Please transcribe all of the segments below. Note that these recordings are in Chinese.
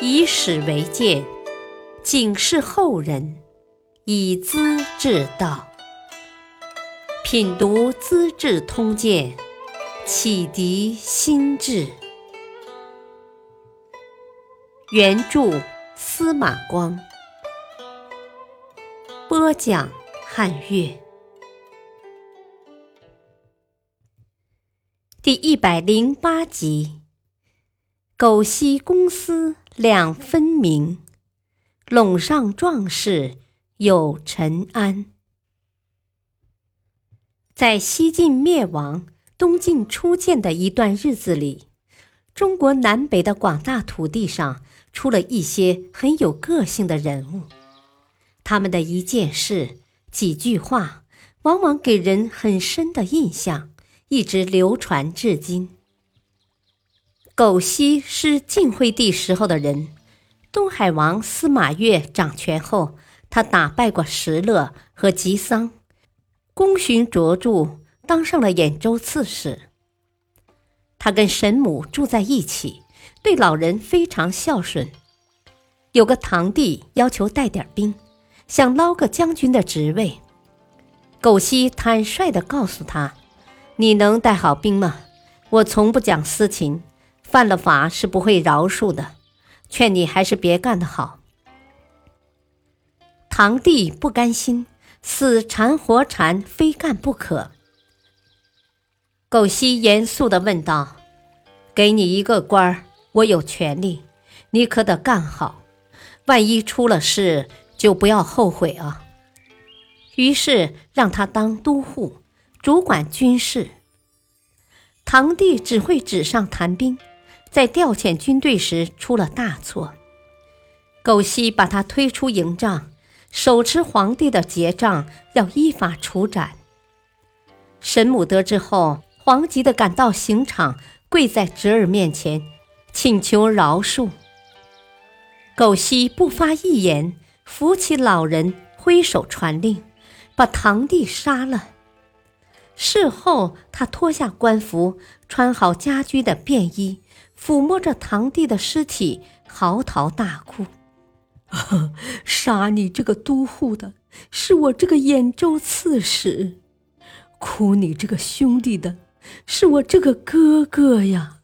以史为鉴，警示后人；以资治道。品读《资治通鉴》，启迪心智。原著司马光，播讲汉乐。第一百零八集：苟惜公私两分明，陇上壮士有陈安。在西晋灭亡、东晋初建的一段日子里，中国南北的广大土地上出了一些很有个性的人物，他们的一件事、几句话，往往给人很深的印象。一直流传至今。苟西是晋惠帝时候的人，东海王司马越掌权后，他打败过石勒和吉桑，功勋卓著，当上了兖州刺史。他跟神母住在一起，对老人非常孝顺。有个堂弟要求带点兵，想捞个将军的职位，苟西坦率地告诉他。你能带好兵吗？我从不讲私情，犯了法是不会饶恕的。劝你还是别干的好。堂弟不甘心，死缠活缠，非干不可。苟西严肃地问道：“给你一个官儿，我有权利，你可得干好。万一出了事，就不要后悔啊。”于是让他当都护。主管军事，堂弟只会纸上谈兵，在调遣军队时出了大错。苟惜把他推出营帐，手持皇帝的节杖，要依法处斩。神母得知后，惶急地赶到刑场，跪在侄儿面前，请求饶恕。苟惜不发一言，扶起老人，挥手传令，把堂弟杀了。事后，他脱下官服，穿好家居的便衣，抚摸着堂弟的尸体，嚎啕大哭：“ 杀你这个都护的，是我这个兖州刺史；哭你这个兄弟的，是我这个哥哥呀！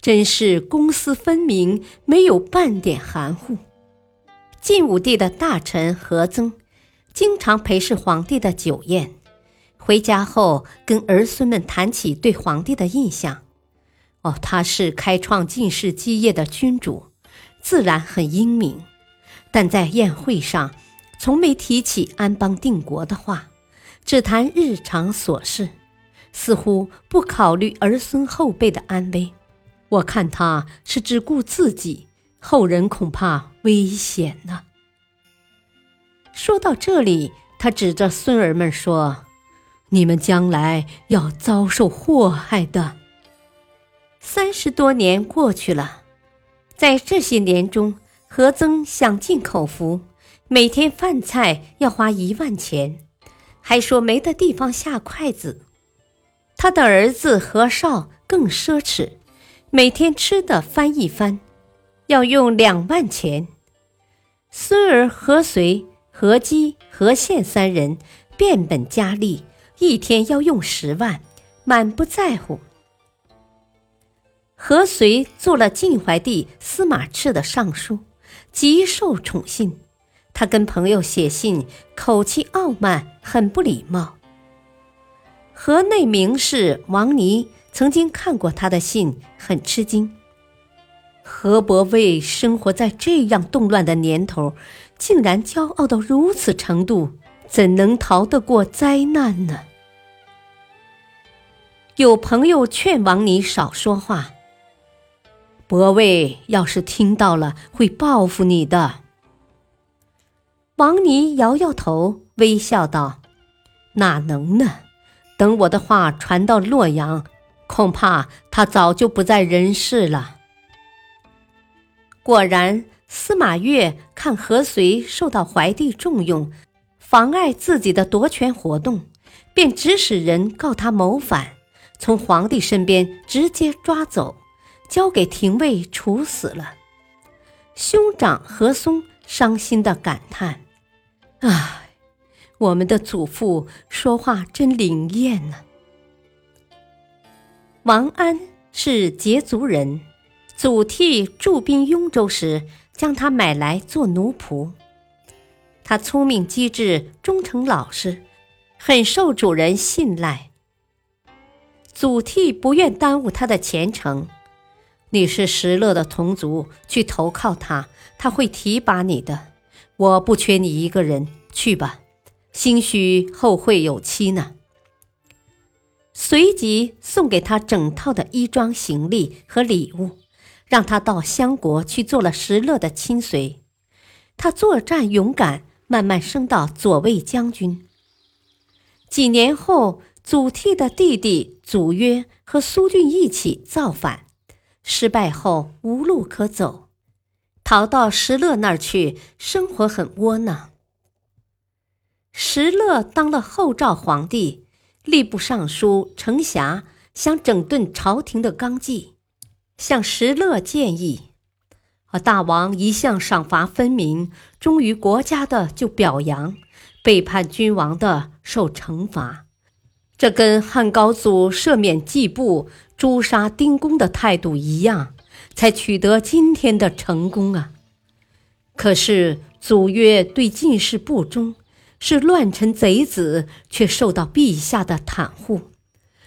真是公私分明，没有半点含糊。”晋武帝的大臣何曾，经常陪侍皇帝的酒宴。回家后，跟儿孙们谈起对皇帝的印象。哦，他是开创晋室基业的君主，自然很英明。但在宴会上，从没提起安邦定国的话，只谈日常琐事，似乎不考虑儿孙后辈的安危。我看他是只顾自己，后人恐怕危险呢。说到这里，他指着孙儿们说。你们将来要遭受祸害的。三十多年过去了，在这些年中，何曾想尽口福，每天饭菜要花一万钱，还说没的地方下筷子。他的儿子何少更奢侈，每天吃的翻一番，要用两万钱。孙儿何随、何基、何宪三人变本加厉。一天要用十万，满不在乎。何遂做了晋怀帝司马炽的尚书，极受宠幸。他跟朋友写信，口气傲慢，很不礼貌。河内名士王尼曾经看过他的信，很吃惊。何伯卫生活在这样动乱的年头，竟然骄傲到如此程度，怎能逃得过灾难呢？有朋友劝王尼少说话。伯卫要是听到了，会报复你的。王尼摇摇头，微笑道：“哪能呢？等我的话传到洛阳，恐怕他早就不在人世了。”果然，司马越看何遂受到怀帝重用，妨碍自己的夺权活动，便指使人告他谋反。从皇帝身边直接抓走，交给廷尉处死了。兄长何松伤心的感叹：“唉，我们的祖父说话真灵验呢。”王安是羯族人，祖逖驻兵雍州时，将他买来做奴仆。他聪明机智，忠诚老实，很受主人信赖。祖逖不愿耽误他的前程。你是石勒的同族，去投靠他，他会提拔你的。我不缺你一个人，去吧，兴许后会有期呢。随即送给他整套的衣装、行李和礼物，让他到襄国去做了石勒的亲随。他作战勇敢，慢慢升到左卫将军。几年后，祖逖的弟弟祖约和苏峻一起造反。失败后无路可走，逃到石勒那儿去，生活很窝囊。石勒当了后赵皇帝，吏部尚书程霞想整顿朝廷的纲纪，向石勒建议：“啊，大王一向赏罚分明，忠于国家的就表扬，背叛君王的受惩罚。”这跟汉高祖赦免季布、诛杀丁公的态度一样，才取得今天的成功啊！可是祖约对进士不忠，是乱臣贼子，却受到陛下的袒护，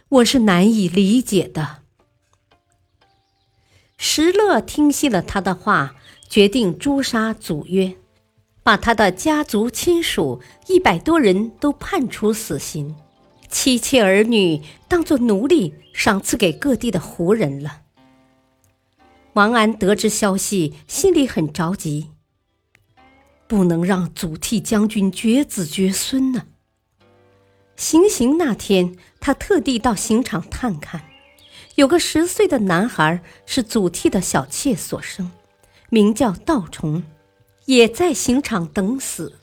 我是难以理解的。石勒听信了他的话，决定诛杀祖约，把他的家族亲属一百多人都判处死刑。妻妾儿女当做奴隶，赏赐给各地的胡人了。王安得知消息，心里很着急，不能让祖逖将军绝子绝孙呢。行刑那天，他特地到刑场探看，有个十岁的男孩是祖逖的小妾所生，名叫道重，也在刑场等死。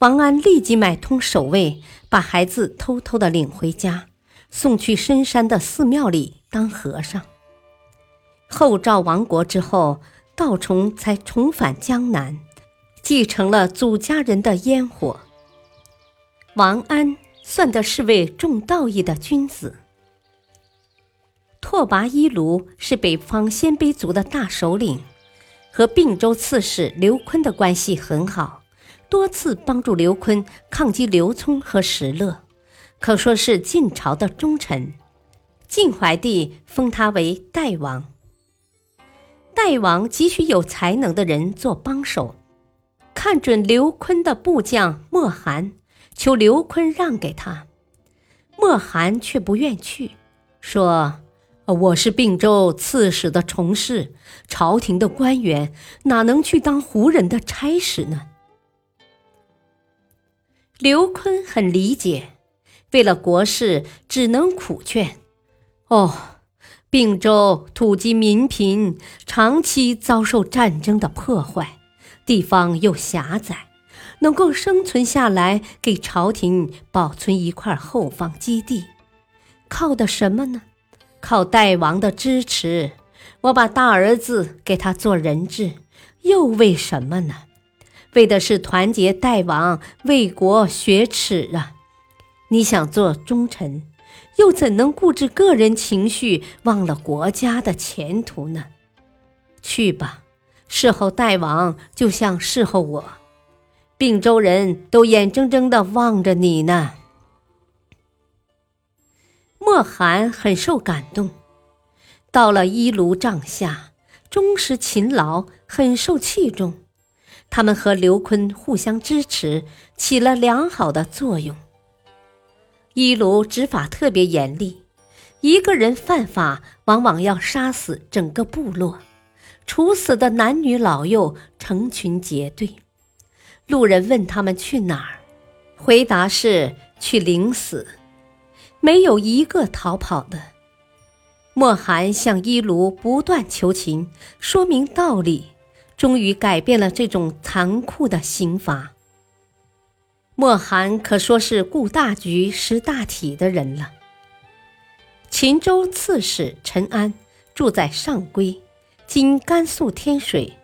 王安立即买通守卫，把孩子偷偷的领回家，送去深山的寺庙里当和尚。后赵亡国之后，道重才重返江南，继承了祖家人的烟火。王安算得是位重道义的君子。拓跋伊卢是北方鲜卑族的大首领，和并州刺史刘琨的关系很好。多次帮助刘琨抗击刘聪和石勒，可说是晋朝的忠臣。晋怀帝封他为代王。代王急需有才能的人做帮手，看准刘琨的部将莫寒，求刘琨让给他。莫寒却不愿去，说：“我是并州刺史的从事，朝廷的官员，哪能去当胡人的差使呢？”刘琨很理解，为了国事，只能苦劝：“哦，并州土积民贫，长期遭受战争的破坏，地方又狭窄，能够生存下来，给朝廷保存一块后方基地，靠的什么呢？靠代王的支持。我把大儿子给他做人质，又为什么呢？”为的是团结代王，为国雪耻啊！你想做忠臣，又怎能顾置个人情绪，忘了国家的前途呢？去吧，侍候代王，就像侍候我。并州人都眼睁睁的望着你呢。莫寒很受感动，到了伊卢帐下，忠实勤劳，很受器重。他们和刘琨互相支持，起了良好的作用。伊卢执法特别严厉，一个人犯法，往往要杀死整个部落，处死的男女老幼成群结队。路人问他们去哪儿，回答是去领死，没有一个逃跑的。莫寒向伊卢不断求情，说明道理。终于改变了这种残酷的刑罚。莫寒可说是顾大局、识大体的人了。秦州刺史陈安住在上邽（今甘肃天水），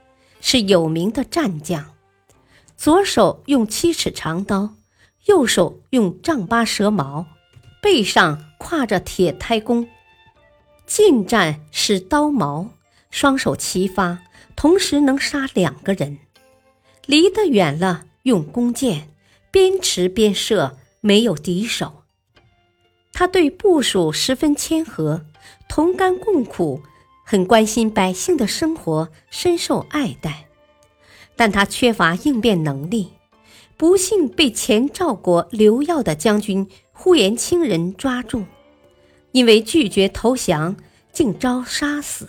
是有名的战将，左手用七尺长刀，右手用丈八蛇矛，背上挎着铁胎弓。近战使刀矛，双手齐发，同时能杀两个人；离得远了，用弓箭，边持边射，没有敌手。他对部属十分谦和，同甘共苦，很关心百姓的生活，深受爱戴。但他缺乏应变能力，不幸被前赵国刘耀的将军呼延清人抓住。因为拒绝投降，竟遭杀死。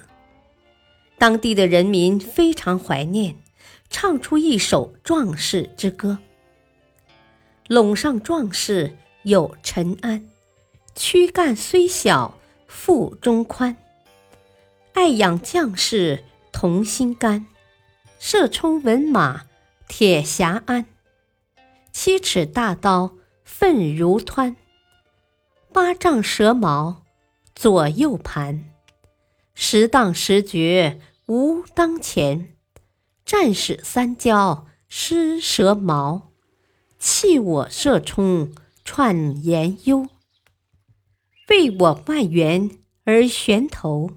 当地的人民非常怀念，唱出一首壮士之歌：“陇上壮士有陈安，躯干虽小腹中宽。爱养将士同心肝，射冲文马铁侠鞍。七尺大刀奋如湍。”八丈蛇矛，左右盘；十当十绝无当前。战使三交失蛇矛，弃我射冲串言忧。为我万源而悬头，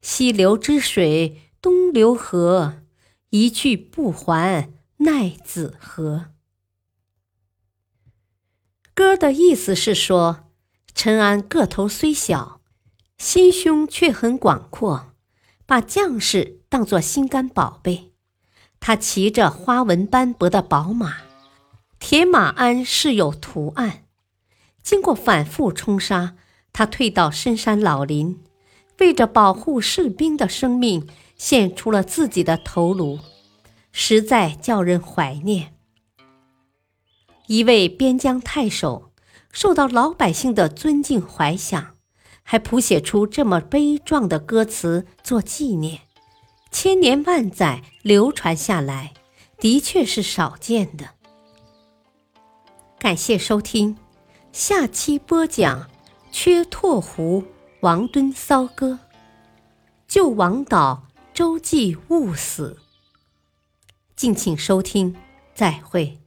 西流之水东流河，一去不还奈子何？歌的意思是说。陈安个头虽小，心胸却很广阔，把将士当作心肝宝贝。他骑着花纹斑驳的宝马，铁马鞍饰有图案。经过反复冲杀，他退到深山老林，为着保护士兵的生命，献出了自己的头颅，实在叫人怀念。一位边疆太守。受到老百姓的尊敬怀想，还谱写出这么悲壮的歌词做纪念，千年万载流传下来，的确是少见的。感谢收听，下期播讲《缺拓湖王敦骚歌》，救王导周记勿死。敬请收听，再会。